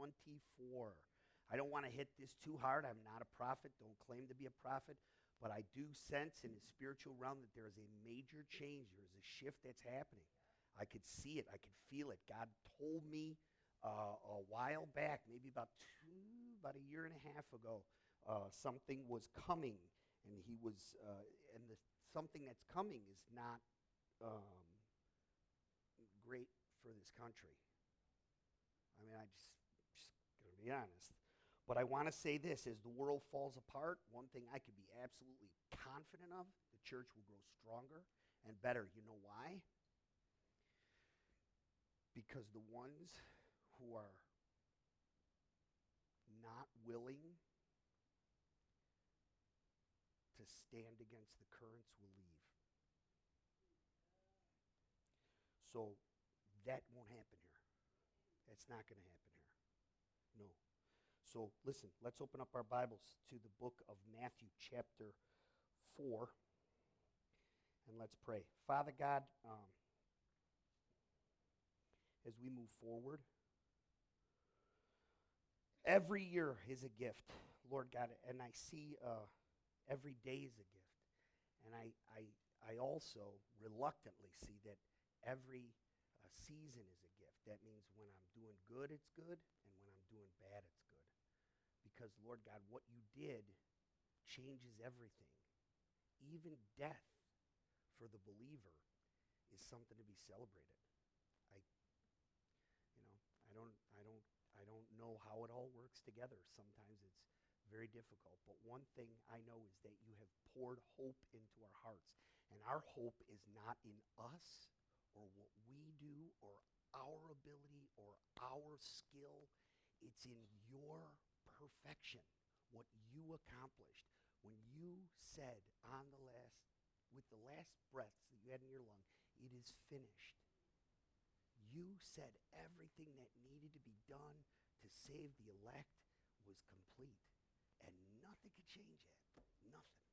24. I don't want to hit this too hard. I'm not a prophet, don't claim to be a prophet, but I do sense in the spiritual realm that there is a major change. There is a shift that's happening. I could see it, I could feel it. God told me uh, a while back, maybe about two, about a year and a half ago, uh, something was coming, and he was, uh, and the something that's coming is not um, great for this country. I mean, I just, be honest. But I want to say this as the world falls apart, one thing I could be absolutely confident of the church will grow stronger and better. You know why? Because the ones who are not willing to stand against the currents will leave. So that won't happen here. That's not going to happen. So listen, let's open up our Bibles to the book of Matthew, chapter 4, and let's pray. Father God, um, as we move forward, every year is a gift, Lord God, and I see uh, every day is a gift. And I, I, I also reluctantly see that every uh, season is a gift. That means when I'm doing good, it's good, and when I'm doing bad, it's. Because, Lord God, what you did changes everything. Even death for the believer is something to be celebrated. I, you know, I don't, I don't, I don't know how it all works together. Sometimes it's very difficult. But one thing I know is that you have poured hope into our hearts. And our hope is not in us or what we do or our ability or our skill. It's in your perfection, what you accomplished. When you said on the last, with the last breaths that you had in your lung, it is finished. You said everything that needed to be done to save the elect was complete. And nothing could change it. Nothing.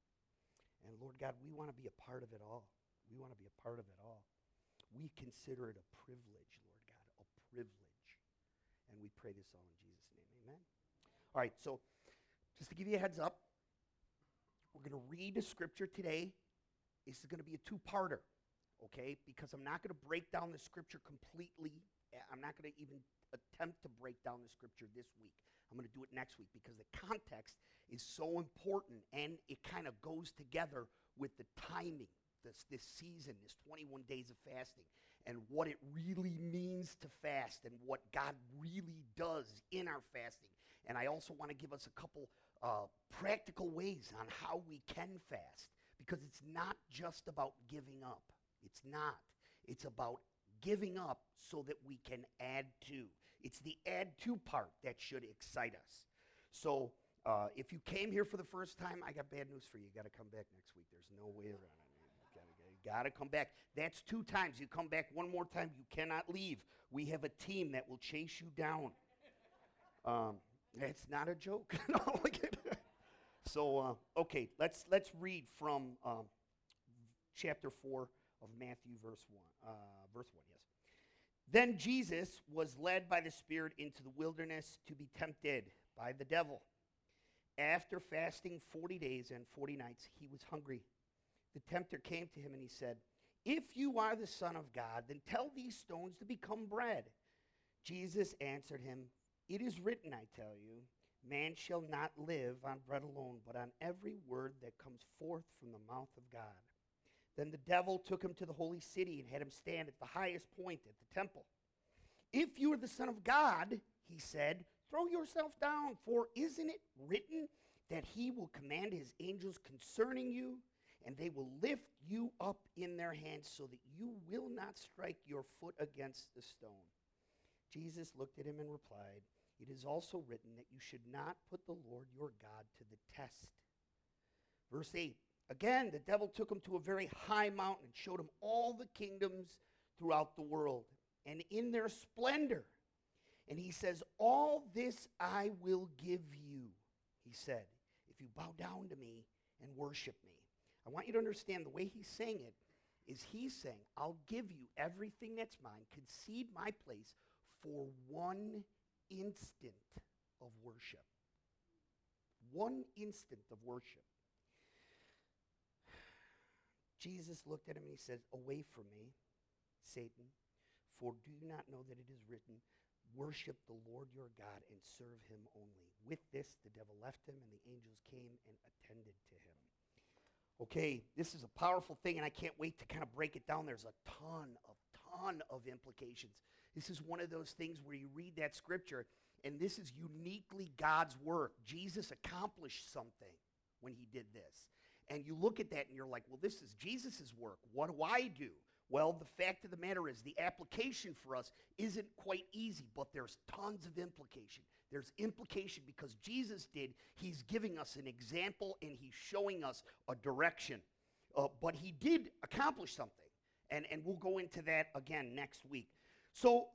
And Lord God, we want to be a part of it all. We want to be a part of it all. We consider it a privilege, Lord God, a privilege. And we pray this all in Jesus' name. Amen. All right, so just to give you a heads up, we're going to read a scripture today. This is going to be a two parter, okay? Because I'm not going to break down the scripture completely. Eh, I'm not going to even attempt to break down the scripture this week. I'm going to do it next week because the context is so important and it kind of goes together with the timing. This, this season, this 21 days of fasting, and what it really means to fast, and what God really does in our fasting. And I also want to give us a couple uh, practical ways on how we can fast, because it's not just about giving up. It's not. It's about giving up so that we can add to. It's the add to part that should excite us. So, uh, if you came here for the first time, I got bad news for you. You got to come back next week. There's no way around it. You got to come back. That's two times. You come back one more time, you cannot leave. We have a team that will chase you down. Um, that's not a joke. so, uh, okay, let's let's read from um, chapter four, of Matthew, verse 1. Uh, verse 1, yes. Then Jesus was led by the Spirit into the wilderness to be tempted by the devil. After fasting 40 days and 40 nights, he was hungry. The tempter came to him and he said, If you are the Son of God, then tell these stones to become bread. Jesus answered him, It is written, I tell you, man shall not live on bread alone, but on every word that comes forth from the mouth of God. Then the devil took him to the holy city and had him stand at the highest point at the temple. If you are the Son of God, he said, throw yourself down, for isn't it written that he will command his angels concerning you, and they will lift you up in their hands so that you will not strike your foot against the stone? Jesus looked at him and replied, It is also written that you should not put the Lord your God to the test. Verse 8 Again, the devil took him to a very high mountain and showed him all the kingdoms throughout the world and in their splendor. And he says, All this I will give you, he said, if you bow down to me and worship me. I want you to understand the way he's saying it is he's saying, I'll give you everything that's mine, concede my place for one instant of worship. One instant of worship. Jesus looked at him and he said, Away from me, Satan, for do you not know that it is written, Worship the Lord your God and serve him only. With this, the devil left him, and the angels came and attended to him. Okay, this is a powerful thing, and I can't wait to kind of break it down. There's a ton of, ton of implications. This is one of those things where you read that scripture, and this is uniquely God's work. Jesus accomplished something when he did this. And you look at that and you're like, well, this is Jesus' work. What do I do? Well, the fact of the matter is, the application for us isn't quite easy, but there's tons of implication. There's implication because Jesus did, he's giving us an example and he's showing us a direction. Uh, but he did accomplish something. And, and we'll go into that again next week. So,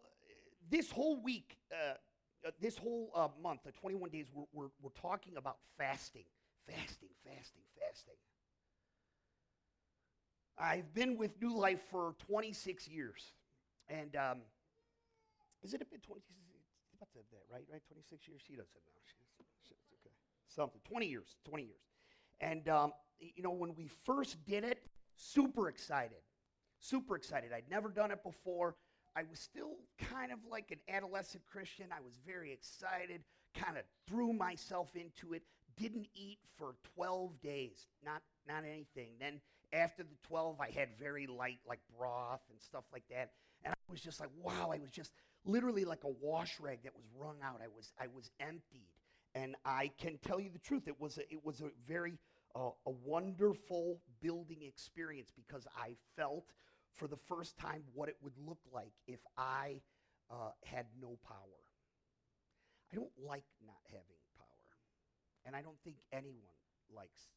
this whole week, uh, uh this whole uh, month, the 21 days, we're, we're, we're talking about fasting. Fasting, fasting, fasting. I've been with New Life for 26 years. And um, is it a bit 26? About that, right? Right? 26 years? She doesn't know. She's, she's okay. Something. 20 years. 20 years. And, um, you know, when we first did it, super excited. Super excited. I'd never done it before. I was still kind of like an adolescent Christian. I was very excited, kind of threw myself into it, didn't eat for 12 days, not, not anything. Then after the 12, I had very light, like broth and stuff like that. And I was just like, wow, I was just literally like a wash rag that was wrung out. I was, I was emptied. And I can tell you the truth, it was a, it was a very uh, a wonderful building experience because I felt for the first time what it would look like if I uh, had no power. I don't like not having power. And I don't think anyone likes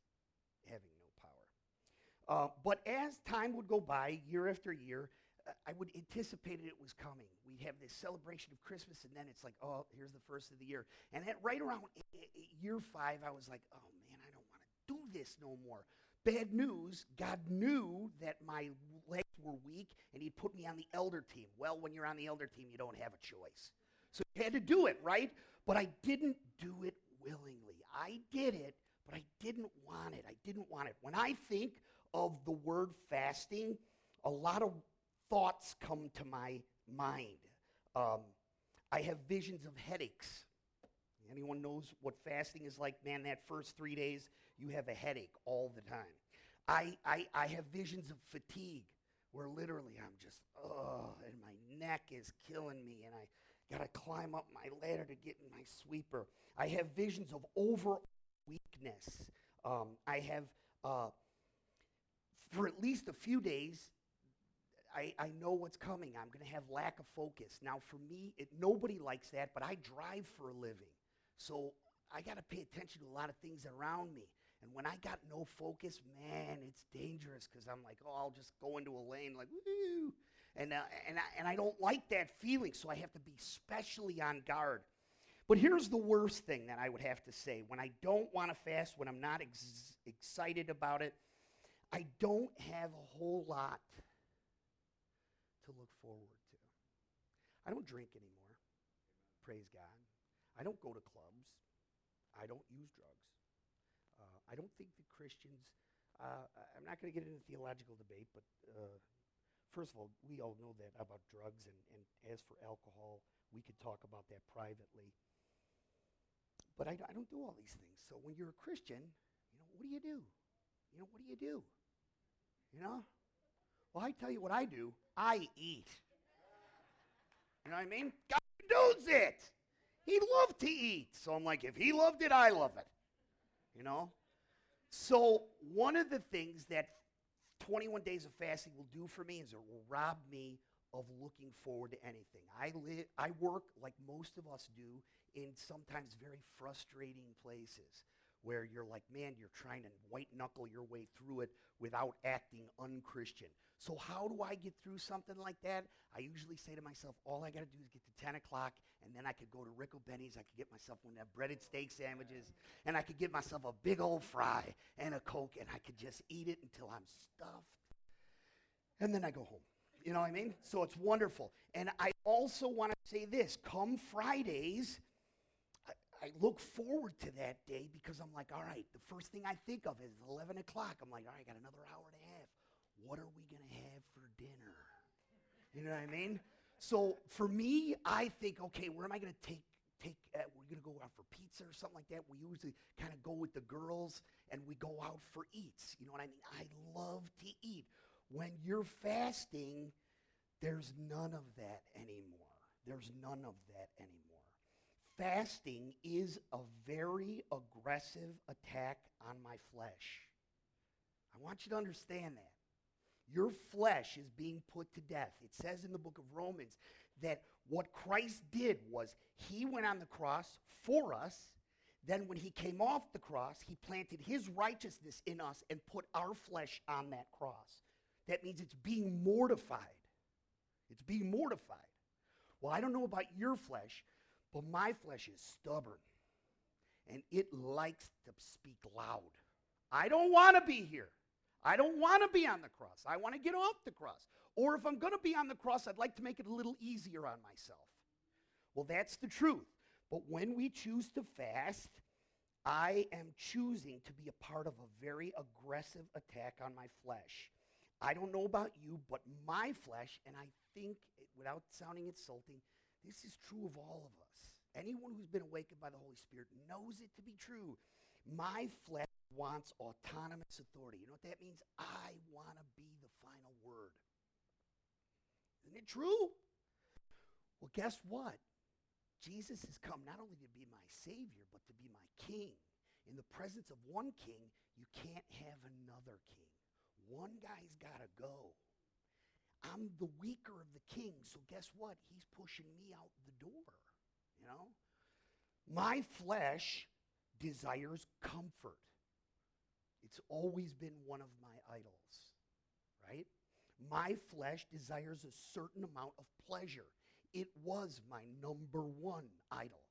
having no power. uh, but as time would go by, year after year, uh, I would anticipate it was coming. We'd have this celebration of Christmas, and then it's like, oh, here's the first of the year. And at right around year five, I was like, oh man, I don't want to do this no more. Bad news, God knew that my legs were weak, and He'd put me on the elder team. Well, when you're on the elder team, you don't have a choice. So you had to do it, right? But I didn't do it willingly. I did it, but I didn't want it. I didn't want it. When I think of the word fasting, a lot of thoughts come to my mind. Um, I have visions of headaches. Anyone knows what fasting is like? Man, that first three days, you have a headache all the time. I, I, I have visions of fatigue where literally I'm just, oh, and my neck is killing me, and I got to climb up my ladder to get in my sweeper. I have visions of overall weakness. Um, I have uh, for at least a few days, I, I know what's coming. I'm going to have lack of focus. Now, for me, it, nobody likes that, but I drive for a living. So I got to pay attention to a lot of things around me. And when I got no focus, man, it's dangerous because I'm like, oh, I'll just go into a lane like, woo. And, uh, and, I, and I don't like that feeling, so I have to be specially on guard. But here's the worst thing that I would have to say when I don't want to fast, when I'm not ex- excited about it, I don't have a whole lot to look forward to. I don't drink anymore. Praise God. I don't go to clubs. I don't use drugs. I don't think that Christians, uh, I'm not going to get into theological debate, but uh, first of all, we all know that about drugs, and, and as for alcohol, we could talk about that privately. But I, I don't do all these things. So when you're a Christian, you know, what do you do? You know, what do you do? You know? Well, I tell you what I do. I eat. You know what I mean? God knows it. He loved to eat. So I'm like, if he loved it, I love it. You know? So one of the things that 21 days of fasting will do for me is it will rob me of looking forward to anything. I live I work like most of us do in sometimes very frustrating places where you're like, man, you're trying to white knuckle your way through it without acting unchristian. So, how do I get through something like that? I usually say to myself, all I got to do is get to 10 o'clock, and then I could go to Ricobene's. I could get myself one of that breaded steak sandwiches, and I could get myself a big old fry and a Coke, and I could just eat it until I'm stuffed. And then I go home. You know what I mean? So it's wonderful. And I also want to say this come Fridays, I, look forward to that day because I'm like, all right, the first thing I think of is 11 o'clock. I'm like, all right, I got another hour and a. What are we going to have for dinner? You know what I mean? So for me, I think, okay, where am I going to take take uh, we're going to go out for pizza or something like that. We usually kind of go with the girls and we go out for eats. You know what I mean? I love to eat. When you're fasting, there's none of that anymore. There's none of that anymore. Fasting is a very aggressive attack on my flesh. I want you to understand that. Your flesh is being put to death. It says in the book of Romans that what Christ did was he went on the cross for us. Then, when he came off the cross, he planted his righteousness in us and put our flesh on that cross. That means it's being mortified. It's being mortified. Well, I don't know about your flesh, but my flesh is stubborn and it likes to speak loud. I don't want to be here. I don't want to be on the cross. I want to get off the cross. Or if I'm going to be on the cross, I'd like to make it a little easier on myself. Well, that's the truth. But when we choose to fast, I am choosing to be a part of a very aggressive attack on my flesh. I don't know about you, but my flesh, and I think, without sounding insulting, this is true of all of us. Anyone who's been awakened by the Holy Spirit knows it to be true. My flesh wants autonomous authority. You know what that means? I want to be the final word. Isn't it true? Well, guess what? Jesus has come not only to be my Savior, but to be my King. In the presence of one King, you can't have another King. One guy's got to go. I'm the weaker of the king, so guess what? He's pushing me out the door, you know? My flesh desires comfort. It's always been one of my idols, right? My flesh desires a certain amount of pleasure. It was my number one idol.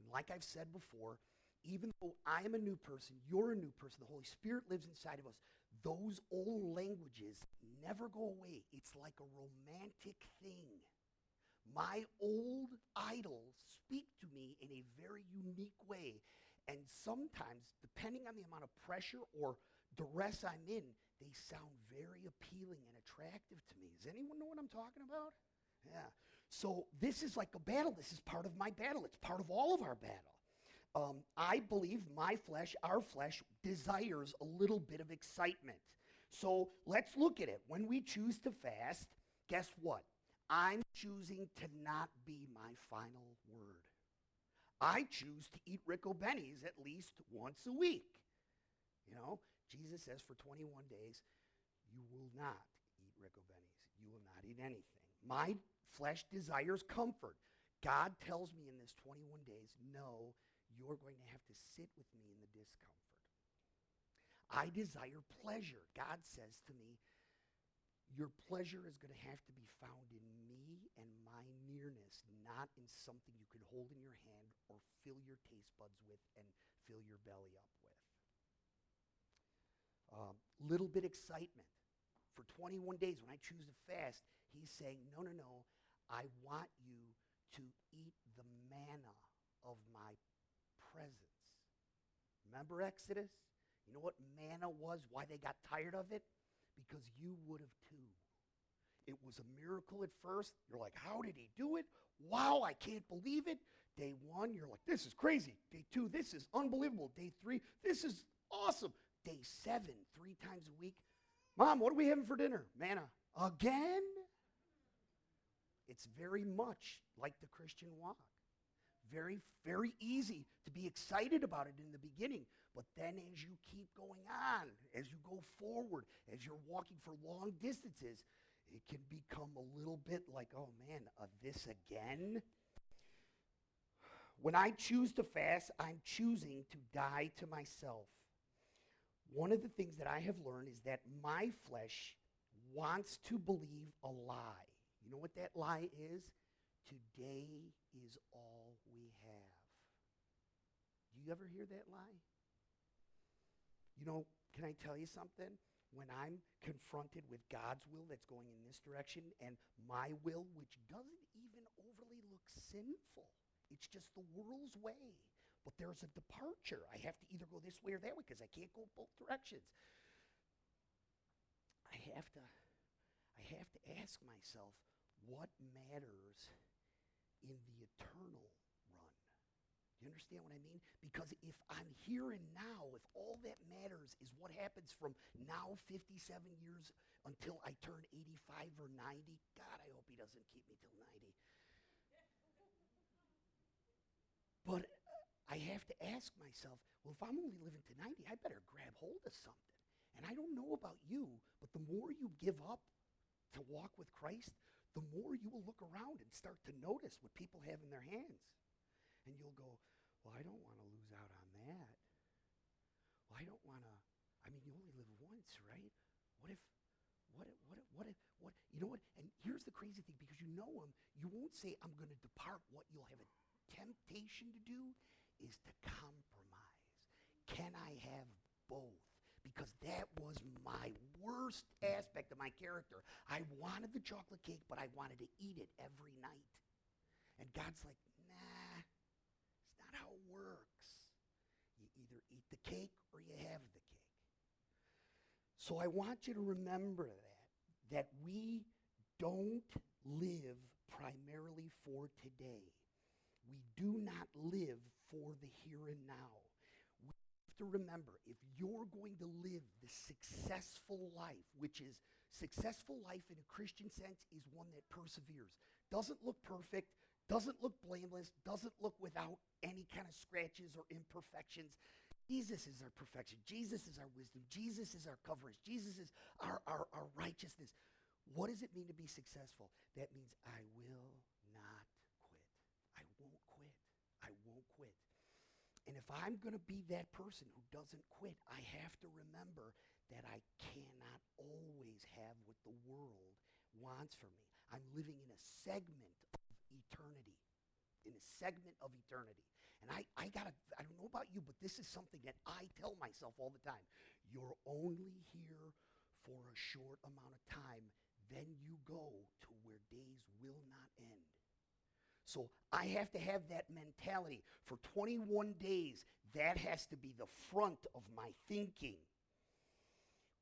And like I've said before, even though I am a new person, you're a new person, the Holy Spirit lives inside of us, those old languages never go away. It's like a romantic thing. My old idols speak to me in a very unique way. And sometimes, depending on the amount of pressure or duress I'm in, they sound very appealing and attractive to me. Does anyone know what I'm talking about? Yeah. So this is like a battle. This is part of my battle. It's part of all of our battle. Um, I believe my flesh, our flesh, desires a little bit of excitement. So let's look at it. When we choose to fast, guess what? I'm choosing to not be my final word. I choose to eat Ricobene's at least once a week. You know, Jesus says for 21 days, you will not eat Rico Bennies. You will not eat anything. My flesh desires comfort. God tells me in this 21 days, no, you're going to have to sit with me in the discomfort. I desire pleasure. God says to me, your pleasure is going to have to be found in me my nearness, not in something you can hold in your hand or fill your taste buds with and fill your belly up with. Um, little bit excitement. For 21 days, when I choose to fast, he's saying, no, no, no, I want you to eat the manna of my presence. Remember Exodus? You know what manna was? Why they got tired of it? Because you would have too. It was a miracle at first. You're like, how did he do it? Wow, I can't believe it. Day one, you're like, this is crazy. Day two, this is unbelievable. Day three, this is awesome. Day seven, three times a week. Mom, what are we having for dinner? Manna. Again? It's very much like the Christian walk. Very, very easy to be excited about it in the beginning. But then as you keep going on, as you go forward, as you're walking for long distances, it can become a little bit like, oh man, uh, this again? When I choose to fast, I'm choosing to die to myself. One of the things that I have learned is that my flesh wants to believe a lie. You know what that lie is? Today is all we have. Do you ever hear that lie? You know, can I tell you something? When I'm confronted with God's will that's going in this direction and my will, which doesn't even overly look sinful, it's just the world's way. But there's a departure. I have to either go this way or that way because I can't go both directions. I have to I have to ask myself what matters in the eternal you understand what I mean? Because if I'm here and now, if all that matters is what happens from now 57 years until I turn 85 or 90, God, I hope he doesn't keep me till 90. But uh, I have to ask myself, well, if I'm only living to 90, I better grab hold of something. And I don't know about you, but the more you give up to walk with Christ, the more you will look around and start to notice what people have in their hands. And you'll go, well, I don't want to lose out on that. Well, I don't want to, I mean, you only live once, right? What if, what if, what if, what if, what, you know what? And here's the crazy thing, because you know him, you won't say, I'm going to depart. What you'll have a temptation to do is to compromise. Can I have both? Because that was my worst aspect of my character. I wanted the chocolate cake, but I wanted to eat it every night. And God's like, nah, it's not how it works. You either eat the cake or you have the cake. So I want you to remember that, that we don't live primarily for today. We do not live for the here and now. We have to remember if you're going to live the successful life, which is successful life in a Christian sense, is one that perseveres. Doesn't look perfect, doesn't look blameless, doesn't look without any kind of scratches or imperfections. Jesus is our perfection. Jesus is our wisdom. Jesus is our coverage. Jesus is our, our, our righteousness. What does it mean to be successful? That means I will not quit. I won't quit. I won't quit. And if I'm going to be that person who doesn't quit, I have to remember that I cannot always have what the world wants for me. I'm living in a segment of eternity, in a segment of eternity. And I, I gotta, I don't know about you, but this is something that I tell myself all the time. You're only here for a short amount of time, then you go to where days will not end. So I have to have that mentality. For 21 days, that has to be the front of my thinking.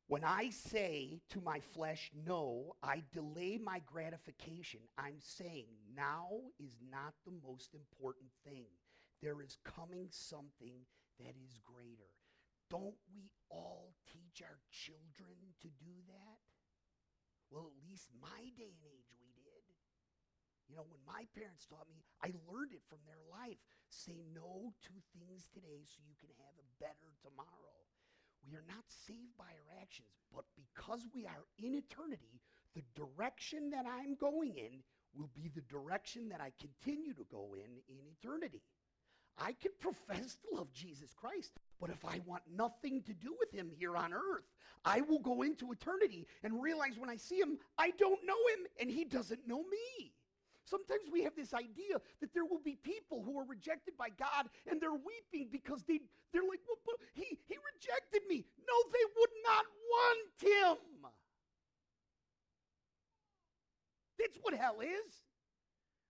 When I say to my flesh, no, I delay my gratification, I'm saying now is not the most important thing. There is coming something that is greater. Don't we all teach our children to do that? Well, at least my day and age we did. you know, when my parents taught me, I learned it from their life. Say no to things today so you can have a better tomorrow. We are not saved by our actions, but because we are in eternity, the direction that I'm going in will be the direction that I continue to go in in eternity. I can profess to love Jesus Christ, but if I want nothing to do with him here on earth, I will go into eternity and realize when I see him, I don't know him and he doesn't know me. Sometimes we have this idea that there will be people who are rejected by God and they're weeping because they, they're like, well, but he, he rejected me. No, they would not want him. That's what hell is.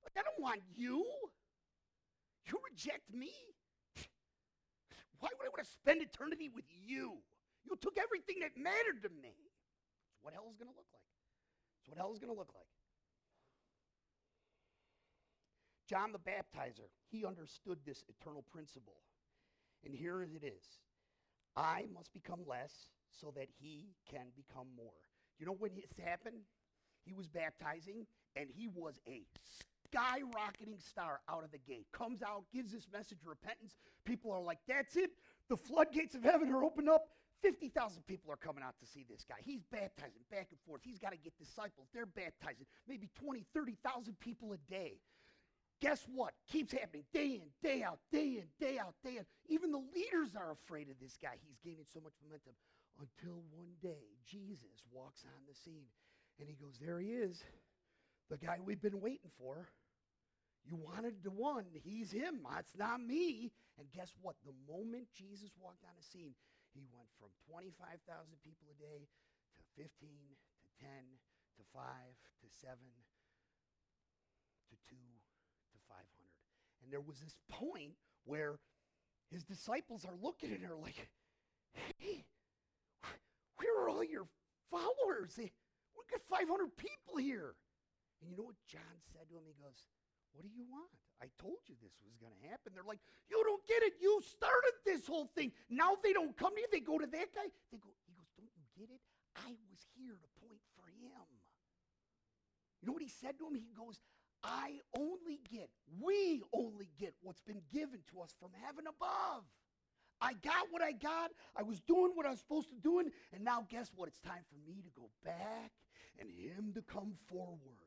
Like, I don't want you. You reject me. Why would I want to spend eternity with you? You took everything that mattered to me. That's what hell is going to look like. That's what hell is going to look like. John the Baptizer, he understood this eternal principle. And here it is I must become less so that he can become more. You know when this happened? He was baptizing, and he was a skyrocketing star out of the gate. Comes out, gives this message of repentance. People are like, that's it. The floodgates of heaven are opened up. 50,000 people are coming out to see this guy. He's baptizing back and forth. He's got to get disciples. They're baptizing maybe 20, 30,000 people a day. Guess what? Keeps happening day in, day out, day in, day out, day in. Even the leaders are afraid of this guy. He's gaining so much momentum until one day Jesus walks on the scene and he goes, There he is, the guy we've been waiting for. You wanted the one, he's him. That's not me. And guess what? The moment Jesus walked on the scene, he went from 25,000 people a day to 15 to 10 to 5 to 7 to 2 to 500. And there was this point where his disciples are looking at her like, hey, where are all your followers? We've got 500 people here. And you know what John said to him? He goes, What do you want? I told you this was going to happen. They're like, You don't get it. You started this whole thing. Now they don't come to you. They go to that guy. They go, He goes, Don't you get it? I was here to point for him. You know what he said to him? He goes, I only get, we only get what's been given to us from heaven above. I got what I got. I was doing what I was supposed to do. And now, guess what? It's time for me to go back and him to come forward.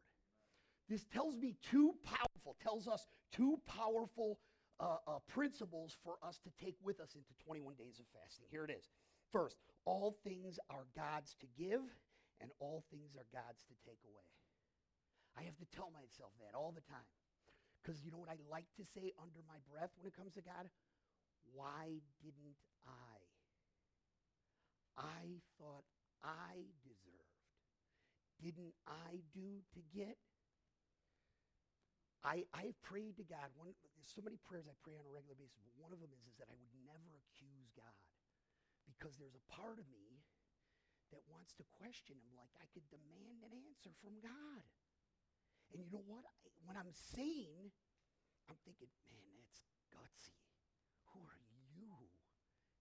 This tells me two powerful, tells us two powerful uh, uh, principles for us to take with us into 21 days of fasting. Here it is. First, all things are God's to give, and all things are God's to take away. I have to tell myself that all the time. Because you know what I like to say under my breath when it comes to God? Why didn't I? I thought I deserved. Didn't I do to get? I, I've prayed to God. One, there's so many prayers I pray on a regular basis, but one of them is, is that I would never accuse God because there's a part of me that wants to question him like I could demand an answer from God. And you know what? I, when I'm sane, I'm thinking, man, that's gutsy. Who are you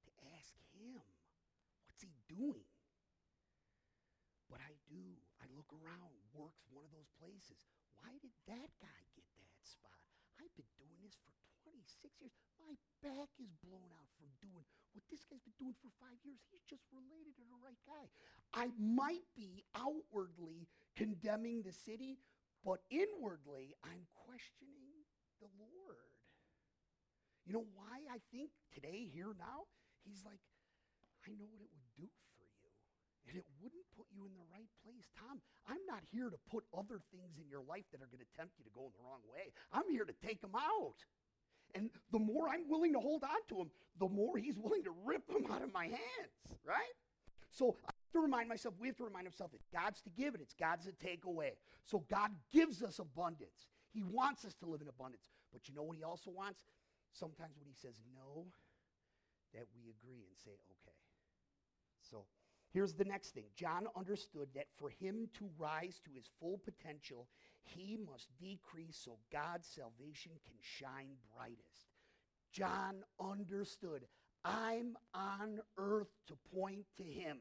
to ask him? What's he doing? But I do. I look around. Work's one of those places. Why did that guy get spot? I've been doing this for 26 years. My back is blown out from doing what this guy's been doing for five years. He's just related to the right guy. I might be outwardly condemning the city, but inwardly I'm questioning the Lord. You know why I think today, here now, he's like, I know what it would do for. And it wouldn't put you in the right place. Tom, I'm not here to put other things in your life that are going to tempt you to go in the wrong way. I'm here to take them out. And the more I'm willing to hold on to him, the more he's willing to rip them out of my hands, right? So I have to remind myself, we have to remind ourselves that God's to give and it's God's to take away. So God gives us abundance. He wants us to live in abundance. But you know what he also wants? Sometimes when he says no, that we agree and say, okay. So Here's the next thing John understood that for him to rise to his full potential, he must decrease so God's salvation can shine brightest. John understood I'm on earth to point to him.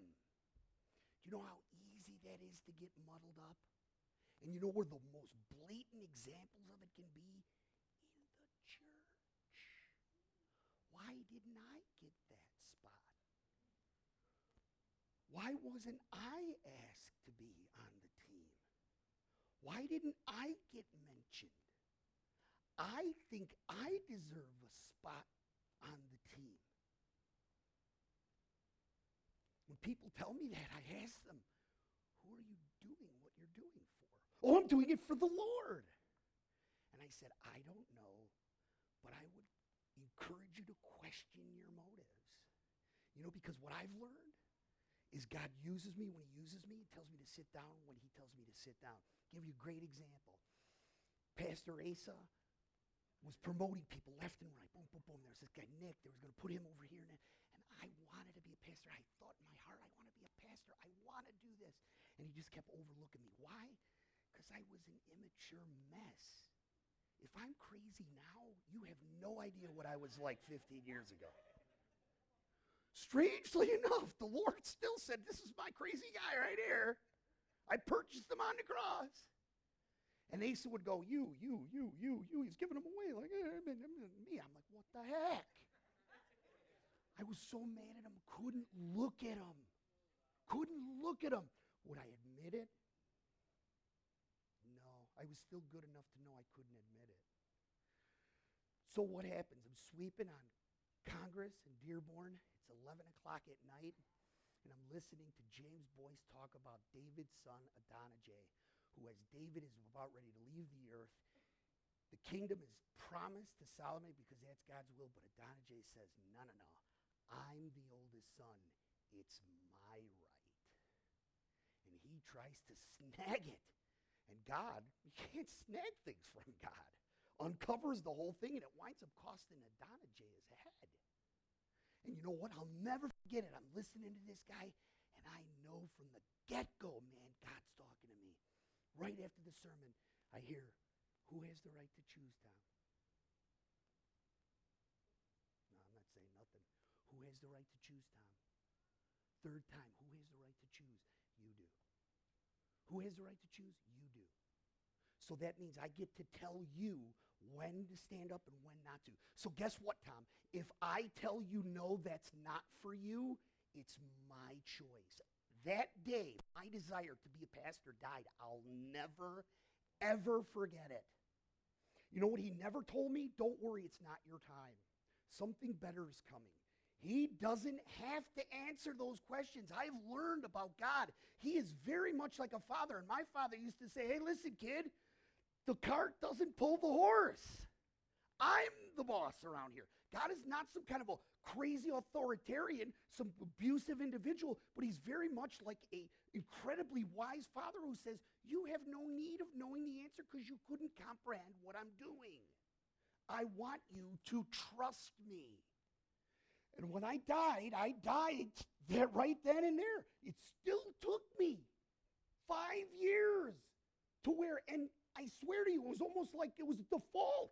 Do you know how easy that is to get muddled up? And you know where the most blatant examples of it can be? In the church. Why didn't I get that? Why wasn't I asked to be on the team? Why didn't I get mentioned? I think I deserve a spot on the team. When people tell me that, I ask them, who are you doing what you're doing for? Oh, I'm doing it for the Lord. And I said, I don't know, but I would encourage you to question your motives. You know, because what I've learned is God uses me when he uses me. He tells me to sit down when he tells me to sit down. I'll give you a great example. Pastor Asa was promoting people left and right. Boom, boom, boom. There's this guy, Nick. They was going to put him over here. And, and I wanted to be a pastor. I thought in my heart, I want to be a pastor. I want to do this. And he just kept overlooking me. Why? Because I was an immature mess. If I'm crazy now, you have no idea what I was like 15 years ago. Strangely enough, the Lord still said, This is my crazy guy right here. I purchased him on the cross. And Asa would go, You, you, you, you, you. He's giving them away like eh, me. I'm like, What the heck? I was so mad at him, couldn't look at him. Couldn't look at him. Would I admit it? No. I was still good enough to know I couldn't admit it. So what happens? I'm sweeping on Congress and Dearborn. It's 11 o'clock at night, and I'm listening to James Boice talk about David's son, Adonijah, who, as David is about ready to leave the earth, the kingdom is promised to Solomon because that's God's will, but Adonijah says, no, no, no. I'm the oldest son. It's my right. And he tries to snag it. And God, you can't snag things from God, uncovers the whole thing, and it winds up costing Adonijah his head. And you know what? I'll never forget it. I'm listening to this guy, and I know from the get go, man, God's talking to me. Right after the sermon, I hear, Who has the right to choose, Tom? No, I'm not saying nothing. Who has the right to choose, Tom? Third time, who has the right to choose? You do. Who has the right to choose? You do. So that means I get to tell you when to stand up and when not to. So guess what, Tom? If I tell you no, that's not for you, it's my choice. That day, my desire to be a pastor died. I'll never, ever forget it. You know what he never told me? Don't worry, it's not your time. Something better is coming. He doesn't have to answer those questions. I've learned about God. He is very much like a father. And my father used to say, Hey, listen, kid, the cart doesn't pull the horse. I'm the boss around here. God is not some kind of a crazy authoritarian, some abusive individual, but he's very much like a incredibly wise father who says, "You have no need of knowing the answer because you couldn't comprehend what I'm doing. I want you to trust me." And when I died, I died there right then and there. It still took me five years to where, and I swear to you, it was almost like it was default.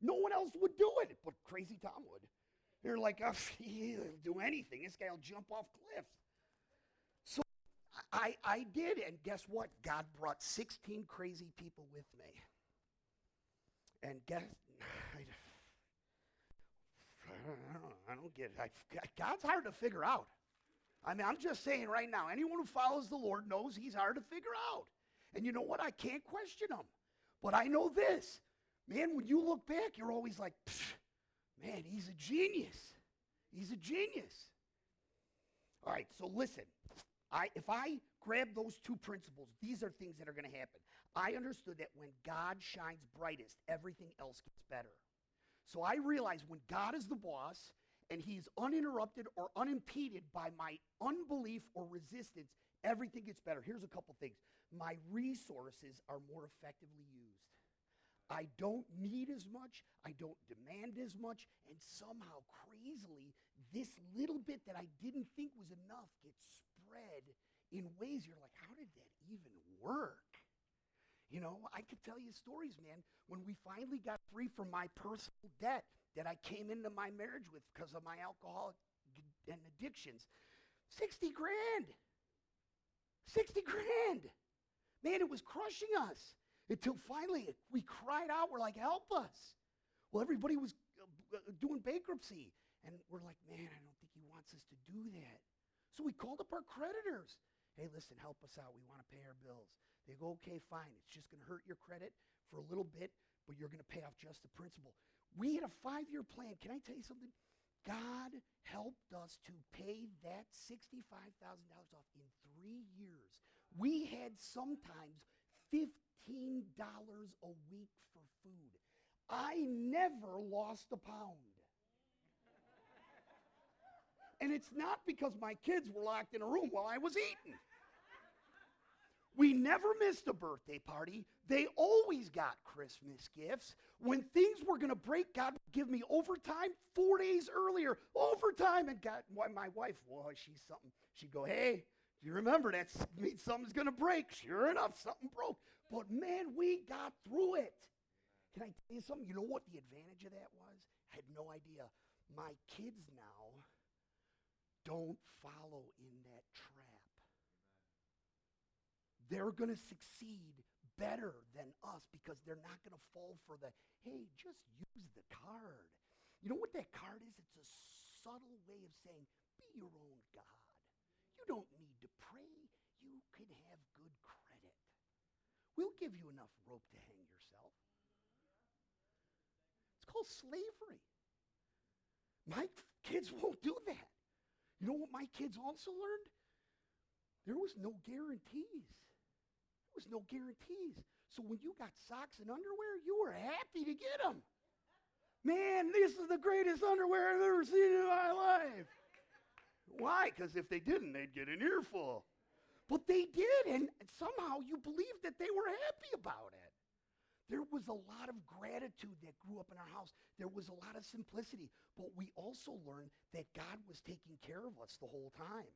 No one else would do it, but Crazy Tom would. They're like, oh, he'll do anything. This guy will jump off cliffs. So I, I did, and guess what? God brought 16 crazy people with me. And guess, I, don't, I don't get it. I, God's hard to figure out. I mean, I'm just saying right now, anyone who follows the Lord knows he's hard to figure out. And you know what? I can't question him. But I know this. Man, when you look back, you're always like, man, he's a genius. He's a genius. All right, so listen. I, if I grab those two principles, these are things that are going to happen. I understood that when God shines brightest, everything else gets better. So I realized when God is the boss and he's uninterrupted or unimpeded by my unbelief or resistance, everything gets better. Here's a couple things my resources are more effectively used. I don't need as much, I don't demand as much, and somehow, crazily, this little bit that I didn't think was enough gets spread in ways you're like, how did that even work? You know, I could tell you stories, man, when we finally got free from my personal debt that I came into my marriage with because of my alcohol and addictions. 60 grand. 60 grand. Man, it was crushing us until finally we cried out. We're like, help us. Well, everybody was uh, uh, doing bankruptcy. And we're like, man, I don't think he wants us to do that. So we called up our creditors. Hey, listen, help us out. We want to pay our bills. They go, okay, fine. It's just going to hurt your credit for a little bit, but you're going to pay off just the principal. We had a five year plan. Can I tell you something? God helped us to pay that $65,000 off in three years. We had sometimes $15 a week for food. I never lost a pound. and it's not because my kids were locked in a room while I was eating. We never missed a birthday party. They always got Christmas gifts. When things were going to break, God would give me overtime four days earlier. Overtime. And God, my wife, well, she's something. She'd go, hey, you remember that means something's going to break? Sure enough, something broke. But man, we got through it. Can I tell you something? You know what the advantage of that was? I had no idea. My kids now don't follow in that trap they're going to succeed better than us because they're not going to fall for the, hey, just use the card. You know what that card is? It's a subtle way of saying, be your own God. You don't need to pray. You can have good credit. We'll give you enough rope to hang yourself. It's called slavery. My kids won't do that. You know what my kids also learned? There was no guarantees There was no guarantees. So when you got socks and underwear, you were happy to get them. Man, this is the greatest underwear I've ever seen in my life. Why? Because if they didn't, they'd get an earful. But they did, and somehow you believed that they were happy about it. There was a lot of gratitude that grew up in our house. There was a lot of simplicity. But we also learned that God was taking care of us the whole time.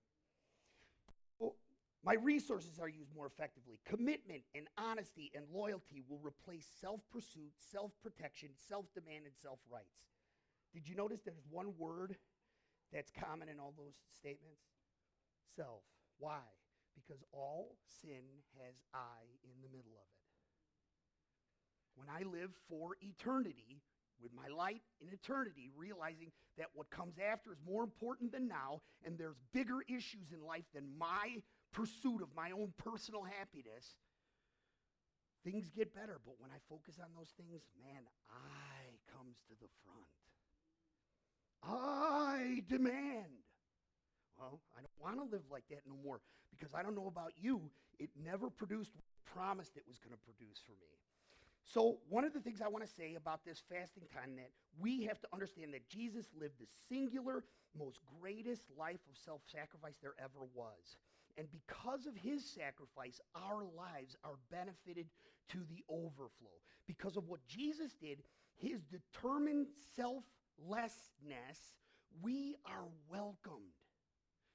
Well, my resources are used more effectively. Commitment and honesty and loyalty will replace self pursuit, self protection, self demand, and self rights. Did you notice there's one word that's common in all those statements? Self. Why? Because all sin has I in the middle of it when I live for eternity, with my light in eternity, realizing that what comes after is more important than now, and there's bigger issues in life than my pursuit of my own personal happiness, things get better. But when I focus on those things, man, I comes to the front. I demand. Well, I don't want to live like that no more because I don't know about you. It never produced what it promised it was going to produce for me. So, one of the things I want to say about this fasting time that we have to understand that Jesus lived the singular, most greatest life of self sacrifice there ever was. And because of his sacrifice, our lives are benefited to the overflow. Because of what Jesus did, his determined selflessness, we are welcomed.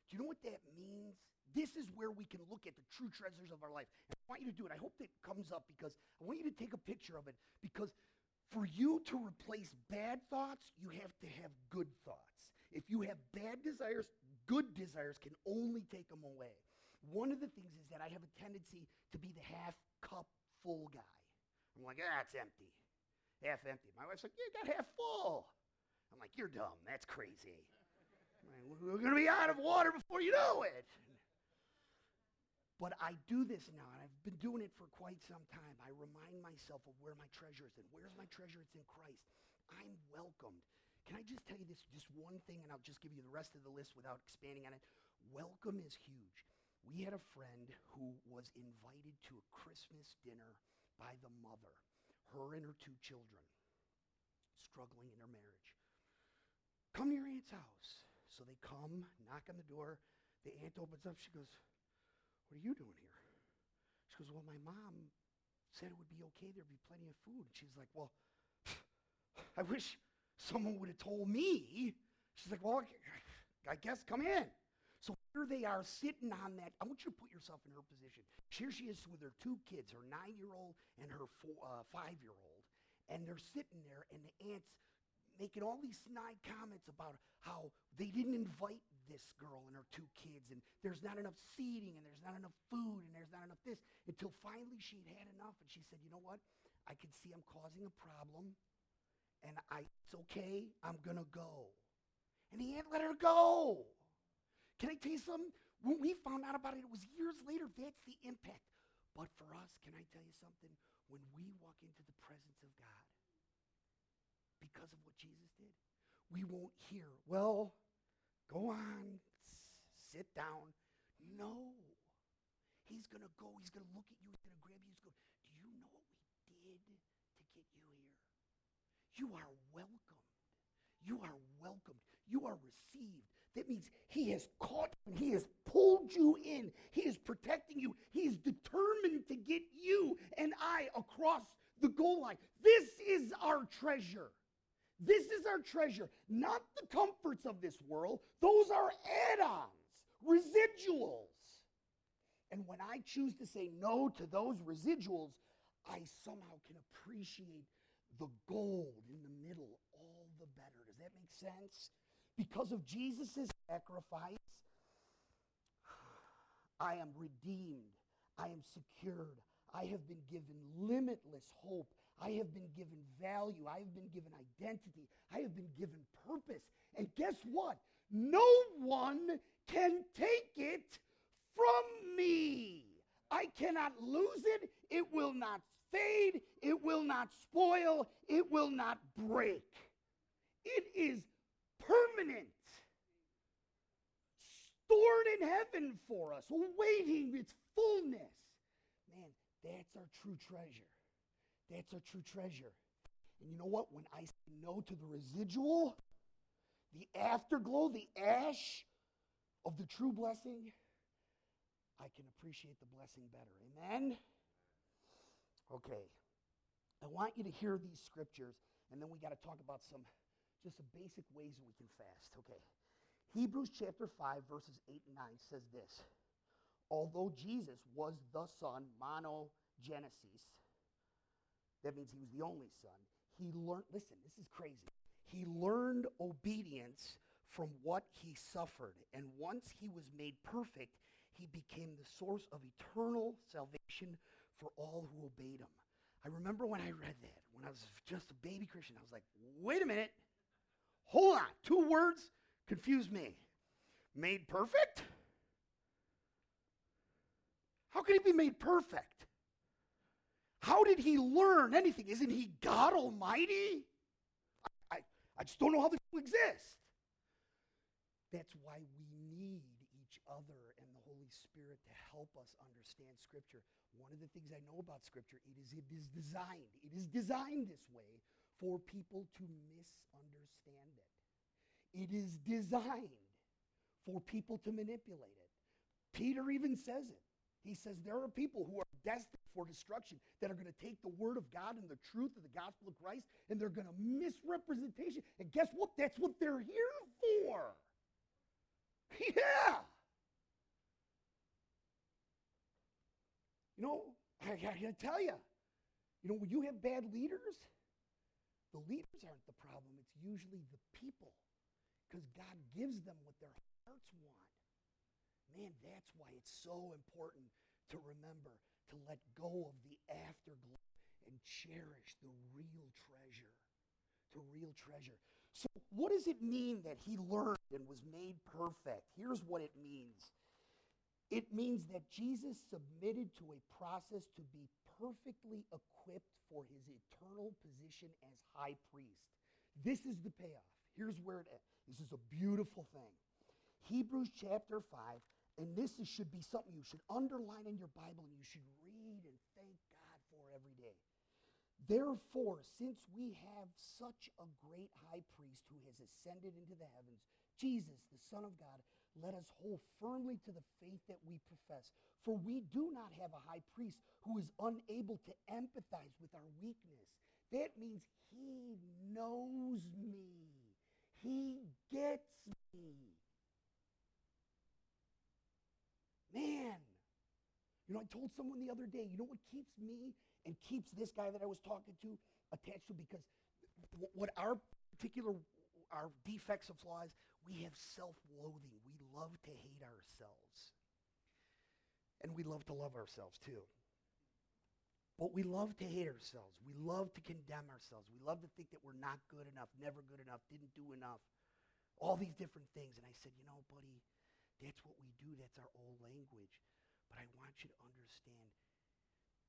Do you know what that means? This is where we can look at the true treasures of our life. And I want you to do it. I hope that comes up because I want you to take a picture of it because for you to replace bad thoughts, you have to have good thoughts. If you have bad desires, good desires can only take them away. One of the things is that I have a tendency to be the half cup full guy. I'm like, ah, it's empty. Half empty. My wife's like, you got half full. I'm like, you're dumb. That's crazy. We're going to be out of water before you know it. But I do this now, and I've been doing it for quite some time. I remind myself of where my treasure is. And where's my treasure? It's in Christ. I'm welcomed. Can I just tell you this, just one thing, and I'll just give you the rest of the list without expanding on it? Welcome is huge. We had a friend who was invited to a Christmas dinner by the mother, her and her two children, struggling in their marriage. Come to your aunt's house. So they come, knock on the door. The aunt opens up. She goes, what are you doing here? She goes, Well, my mom said it would be okay. There'd be plenty of food. And she's like, Well, I wish someone would have told me. She's like, Well, I guess come in. So here they are sitting on that. I want you to put yourself in her position. Here she is with her two kids, her nine year old and her four, uh, five year old. And they're sitting there, and the aunt's making all these snide comments about how they didn't invite this girl and her two kids, and there's not enough seating, and there's not enough food, and there's not enough this, until finally she'd had enough, and she said, you know what? I can see I'm causing a problem, and I, it's okay, I'm to go. And the aunt let her go. Can I tell you something? When we found out about it, it was years later. That's the impact. But for us, can I tell you something? When we walk into the presence of God, because of what Jesus did, we won't hear, well, Go on, sit down. No. He's going to go. He's going to look at you. He's going to grab you. He's going, Do you know what we did to get you here? You are welcomed. You are welcomed. You are received. That means he has caught you. He has pulled you in. He is protecting you. He is determined to get you and I across the goal line. This is our treasure. This is our treasure, not the comforts of this world. Those are add ons, residuals. And when I choose to say no to those residuals, I somehow can appreciate the gold in the middle all the better. Does that make sense? Because of Jesus' sacrifice, I am redeemed. I am secured. I have been given limitless hope I have been given value. I have been given identity. I have been given purpose. And guess what? No one can take it from me. I cannot lose it. It will not fade. It will not spoil. It will not break. It is permanent, stored in heaven for us, awaiting its fullness. Man, that's our true treasure. That's a true treasure. And you know what? When I say no to the residual, the afterglow, the ash of the true blessing, I can appreciate the blessing better. Amen? Okay. I want you to hear these scriptures, and then we got to talk about some just some basic ways that we can fast. Okay. Hebrews chapter 5, verses 8 and 9 says this Although Jesus was the Son, monogenes, that means he was the only Son, he learned, listen, this is crazy. He learned obedience from what he suffered. And once he was made perfect, he became the source of eternal salvation for all who obeyed him. I remember when I read that, when I was just a baby Christian, I was like, wait a minute. Hold on. Two words confuse me. Made perfect? How could he be made perfect? How did he learn anything? Isn't he God Almighty? I, I, I just don't know how this exists. That's why we need each other and the Holy Spirit to help us understand Scripture. One of the things I know about Scripture, it is, it is designed. It is designed this way for people to misunderstand it. It is designed for people to manipulate it. Peter even says it. He says there are people who are destined for destruction that are going to take the word of God and the truth of the gospel of Christ and they're going to misrepresentation. And guess what? That's what they're here for. Yeah. You know, I, I got to tell you, you know, when you have bad leaders, the leaders aren't the problem. It's usually the people because God gives them what their hearts want. Man, that's why it's so important to remember to let go of the afterglow and cherish the real treasure. The real treasure. So, what does it mean that he learned and was made perfect? Here's what it means it means that Jesus submitted to a process to be perfectly equipped for his eternal position as high priest. This is the payoff. Here's where it ends. This is a beautiful thing. Hebrews chapter 5, and this is, should be something you should underline in your Bible and you should read and thank God for every day. Therefore, since we have such a great high priest who has ascended into the heavens, Jesus, the Son of God, let us hold firmly to the faith that we profess. For we do not have a high priest who is unable to empathize with our weakness. That means he knows me, he gets me. Man, you know, I told someone the other day, you know what keeps me and keeps this guy that I was talking to attached to? Because what our particular, our defects and flaws, we have self-loathing. We love to hate ourselves. And we love to love ourselves too. But we love to hate ourselves. We love to condemn ourselves. We love to think that we're not good enough, never good enough, didn't do enough. All these different things. And I said, you know, buddy, that's what we do. That's our old language. But I want you to understand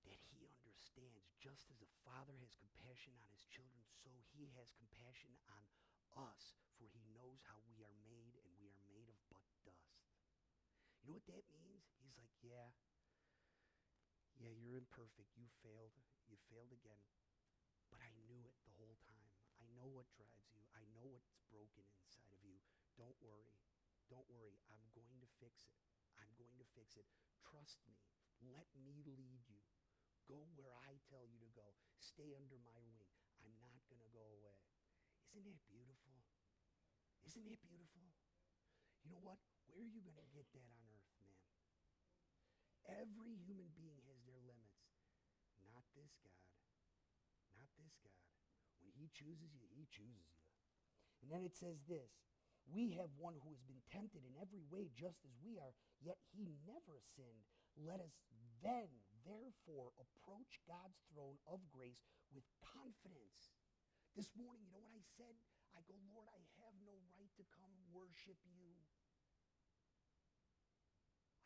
that he understands just as a father has compassion on his children, so he has compassion on us, for he knows how we are made, and we are made of but dust. You know what that means? He's like, yeah, yeah, you're imperfect. You failed. You failed again. But I knew it the whole time. I know what drives you. I know what's broken inside of you. Don't worry. Don't worry, I'm going to fix it. I'm going to fix it. Trust me. Let me lead you. Go where I tell you to go. Stay under my wing. I'm not going to go away. Isn't it beautiful? Isn't it beautiful? You know what? Where are you going to get that on earth, man? Every human being has their limits. Not this God. Not this God. When he chooses you, he chooses you. And then it says this we have one who has been tempted in every way just as we are, yet he never sinned. Let us then, therefore, approach God's throne of grace with confidence. This morning, you know what I said? I go, Lord, I have no right to come worship you.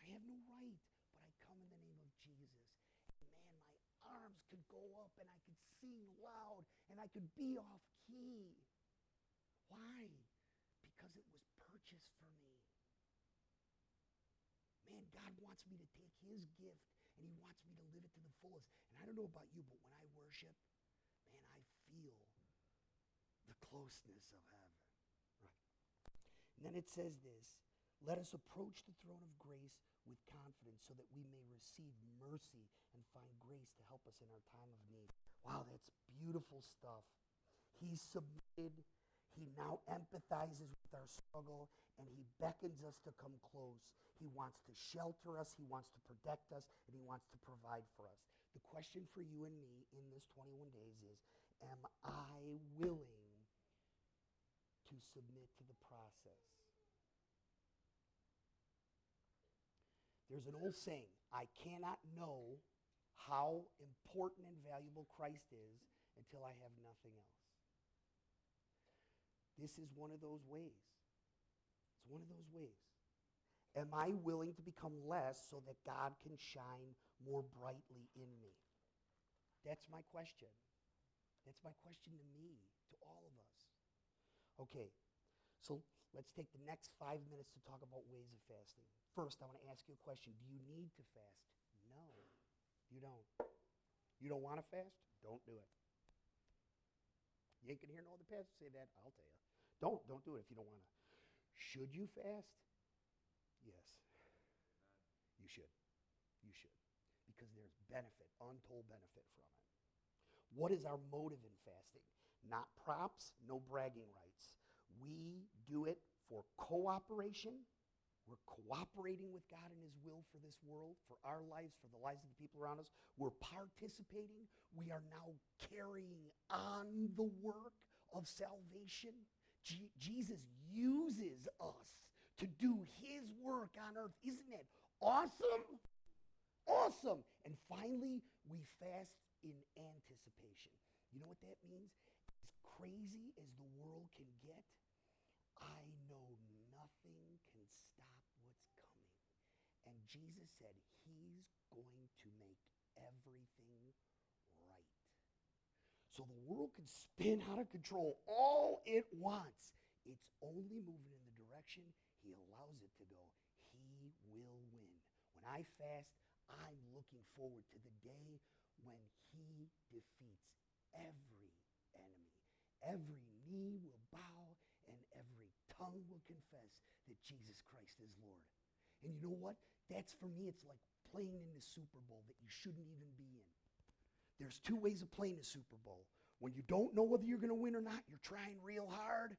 I have no right, but I come in the name of Jesus. And man, my arms could go up and I could sing loud and I could be off key. Why? because it was purchased for me. Man, God wants me to take his gift and he wants me to live it to the fullest. And I don't know about you, but when I worship, man, I feel the closeness of heaven. Right. And then it says this Let us approach the throne of grace with confidence so that we may receive mercy and find grace to help us in our time of need. Wow, that's beautiful stuff. He submitted. He now empathizes with our struggle and he beckons us to come close. He wants to shelter us, he wants to protect us, and he wants to provide for us. The question for you and me in this 21 days is Am I willing to submit to the process? There's an old saying I cannot know how important and valuable Christ is until I have nothing else. This is one of those ways. It's one of those ways. Am I willing to become less so that God can shine more brightly in me? That's my question. That's my question to me, to all of us. Okay, so let's take the next five minutes to talk about ways of fasting. First, I want to ask you a question Do you need to fast? No, you don't. You don't want to fast? Don't do it. You ain't gonna hear no other pastor say that. I'll tell you. Don't don't do it if you don't want to. Should you fast? Yes. You should. You should. Because there's benefit, untold benefit from it. What is our motive in fasting? Not props, no bragging rights. We do it for cooperation. We're cooperating with God in His will for this world, for our lives, for the lives of the people around us. We're participating. We are now carrying on the work of salvation. Je- Jesus uses us to do His work on earth. Isn't it awesome? Awesome. And finally, we fast in anticipation. You know what that means? As crazy as the world can get, I know nothing can stop what's coming. And Jesus said he's going to make everything. So the world can spin out of control all it wants. It's only moving in the direction he allows it to go. He will win. When I fast, I'm looking forward to the day when he defeats every enemy. Every knee will bow and every tongue will confess that Jesus Christ is Lord. And you know what? That's for me, it's like playing in the Super Bowl that you shouldn't even be in. There's two ways of playing the Super Bowl. When you don't know whether you're going to win or not, you're trying real hard.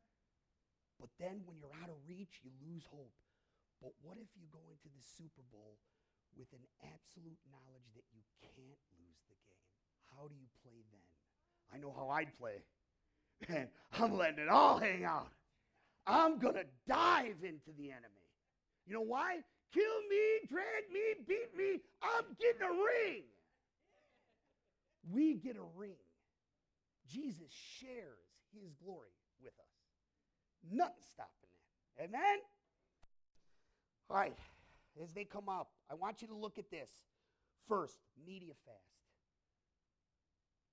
But then when you're out of reach, you lose hope. But what if you go into the Super Bowl with an absolute knowledge that you can't lose the game? How do you play then? I know how I'd play. Man, I'm letting it all hang out. I'm going to dive into the enemy. You know why? Kill me, drag me, beat me. I'm getting a ring. We get a ring. Jesus shares his glory with us. Nothing stopping that. Amen? All right as they come up, I want you to look at this. First, media fast.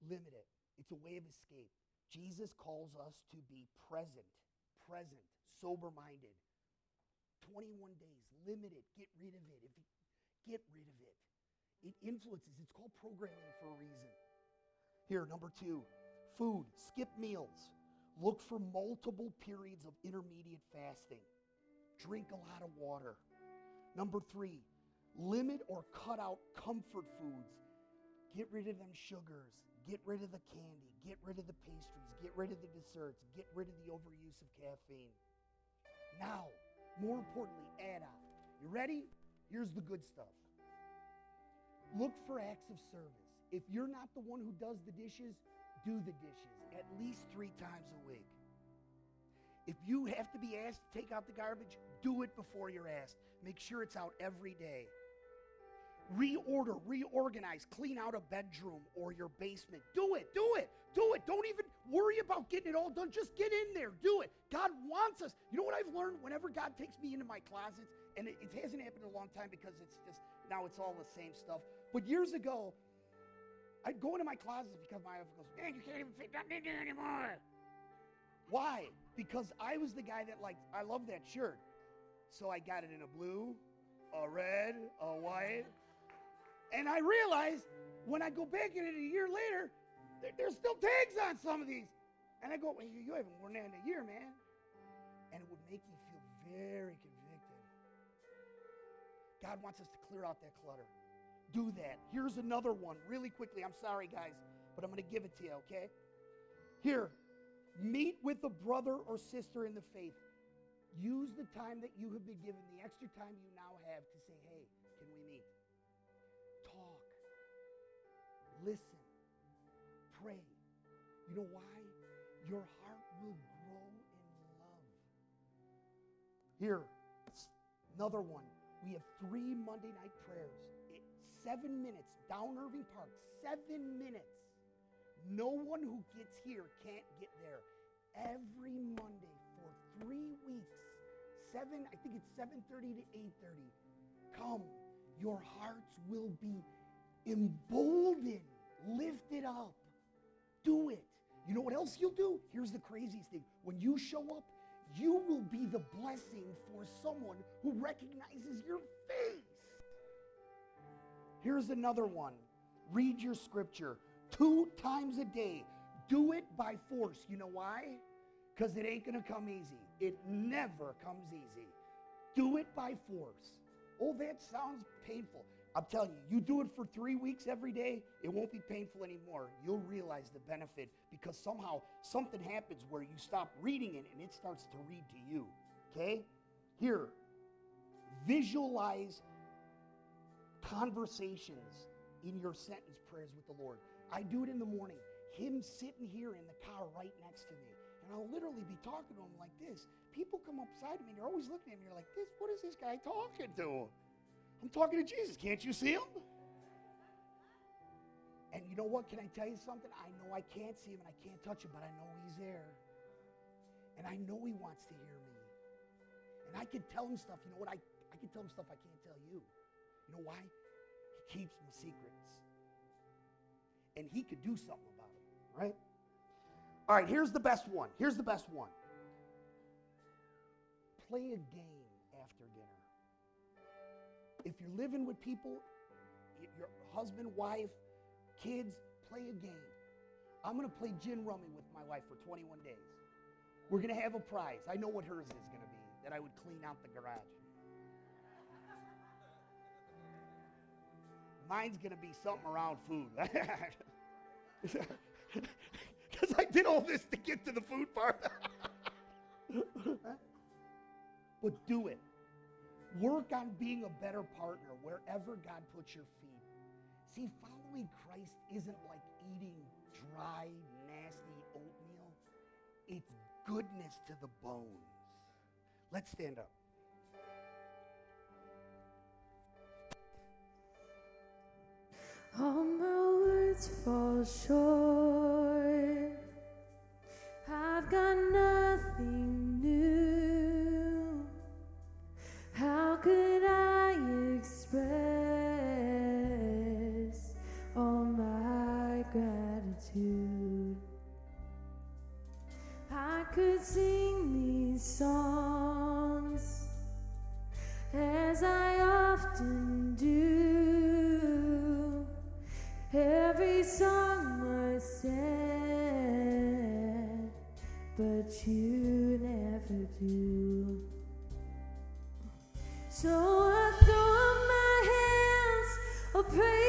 Limit it. It's a way of escape. Jesus calls us to be present, present, sober minded. 21 days, limit it, get rid of it. If you, get rid of it. It influences. It's called programming for a reason. Here, number two, food. Skip meals. Look for multiple periods of intermediate fasting. Drink a lot of water. Number three, limit or cut out comfort foods. Get rid of them sugars. Get rid of the candy. Get rid of the pastries. Get rid of the desserts. Get rid of the overuse of caffeine. Now, more importantly, add on. You ready? Here's the good stuff. Look for acts of service. If you're not the one who does the dishes, do the dishes at least three times a week. If you have to be asked to take out the garbage, do it before you're asked. Make sure it's out every day. Reorder, reorganize, clean out a bedroom or your basement. Do it, do it, do it. Don't even worry about getting it all done. Just get in there, do it. God wants us. You know what I've learned? Whenever God takes me into my closets, and it, it hasn't happened in a long time because it's just, now it's all the same stuff. But years ago, I'd go into my closets because my wife goes, Man, you can't even fit nothing in there anymore. Why? Because I was the guy that, like, I love that shirt. So I got it in a blue, a red, a white. And I realized when I go back in it a year later, there, there's still tags on some of these. And I go, well, you haven't worn that in a year, man. And it would make me feel very convicted. God wants us to clear out that clutter. Do that. Here's another one, really quickly. I'm sorry, guys, but I'm going to give it to you, okay? Here, meet with a brother or sister in the faith. Use the time that you have been given, the extra time you now have, to say, hey, can we meet? Talk, listen, pray. You know why? Your heart will grow in love. Here, another one. We have three Monday night prayers. Seven minutes, down Irving Park, seven minutes. No one who gets here can't get there. Every Monday for three weeks, seven, I think it's 7:30 to 8:30. Come, your hearts will be emboldened, lifted up. Do it. You know what else you'll do? Here's the craziest thing. When you show up, you will be the blessing for someone who recognizes your face. Here's another one. Read your scripture two times a day. Do it by force. You know why? Because it ain't going to come easy. It never comes easy. Do it by force. Oh, that sounds painful. I'm telling you, you do it for three weeks every day, it won't be painful anymore. You'll realize the benefit because somehow something happens where you stop reading it and it starts to read to you. Okay? Here, visualize conversations in your sentence prayers with the Lord. I do it in the morning. Him sitting here in the car right next to me. And I'll literally be talking to him like this. People come up beside me and they're always looking at me They're like this. What is this guy talking to? I'm talking to Jesus. Can't you see him? And you know what? Can I tell you something? I know I can't see him and I can't touch him, but I know he's there. And I know he wants to hear me. And I can tell him stuff. You know what? I, I can tell him stuff I can't tell you. You know why? He keeps my secrets. And he could do something about it, right? All right, here's the best one. Here's the best one. Play a game after dinner. If you're living with people, your husband, wife, kids, play a game. I'm going to play gin rummy with my wife for 21 days. We're going to have a prize. I know what hers is going to be that I would clean out the garage. Mine's going to be something around food. Because I did all this to get to the food part. but do it. Work on being a better partner wherever God puts your feet. See, following Christ isn't like eating dry, nasty oatmeal, it's goodness to the bones. Let's stand up. All my words fall short. I've got nothing new. How could I express all my gratitude? I could sing these songs but you never do. So I throw up my hands, I'll praise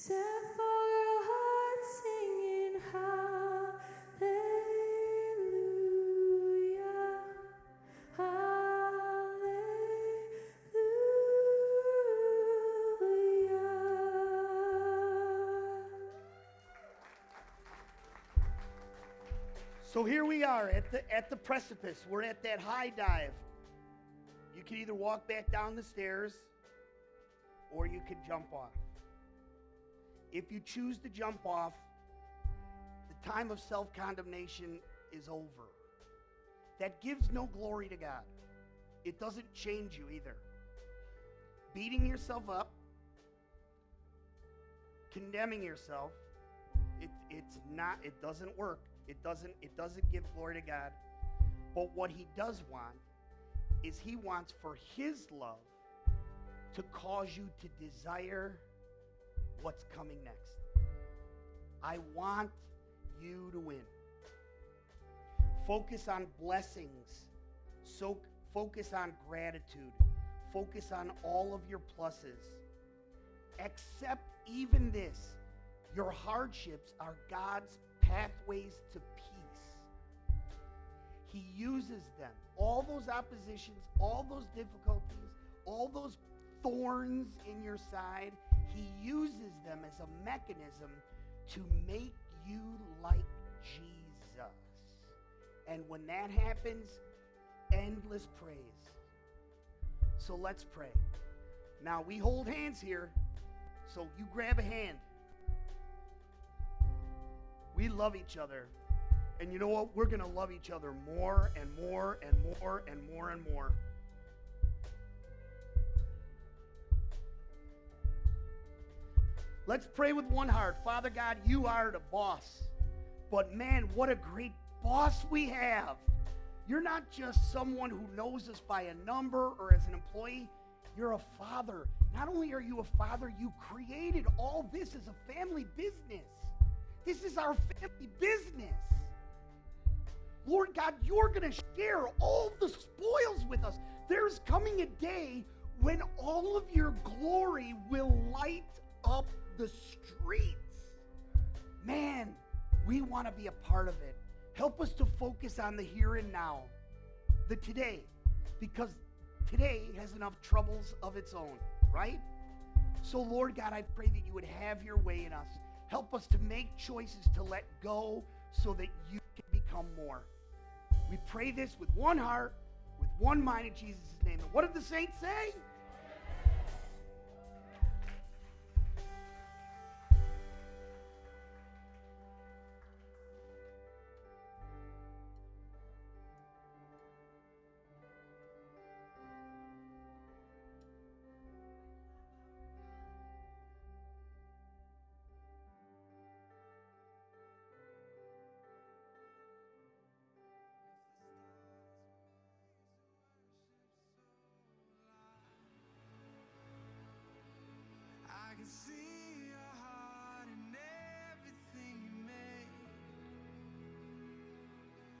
So here we are at the at the precipice. We're at that high dive. You can either walk back down the stairs or you can jump off. If you choose to jump off, the time of self-condemnation is over. That gives no glory to God. It doesn't change you either. Beating yourself up, condemning yourself, it, it's not it doesn't work it doesn't it doesn't give glory to god but what he does want is he wants for his love to cause you to desire what's coming next. I want you to win. Focus on blessings. So focus on gratitude. Focus on all of your pluses. Accept even this. Your hardships are God's pathways to peace. He uses them. All those oppositions, all those difficulties, all those thorns in your side, He uses them as a mechanism to make you like Jesus. And when that happens, endless praise. So let's pray. Now we hold hands here, so you grab a hand. We love each other. And you know what? We're going to love each other more and more and more and more and more. Let's pray with one heart. Father God, you are the boss. But man, what a great boss we have. You're not just someone who knows us by a number or as an employee. You're a father. Not only are you a father, you created all this as a family business. This is our family business. Lord God, you're going to share all the spoils with us. There's coming a day when all of your glory will light up the streets. Man, we want to be a part of it. Help us to focus on the here and now, the today, because today has enough troubles of its own, right? So, Lord God, I pray that you would have your way in us. Help us to make choices to let go so that you can become more. We pray this with one heart, with one mind in Jesus' name. And what did the saints say?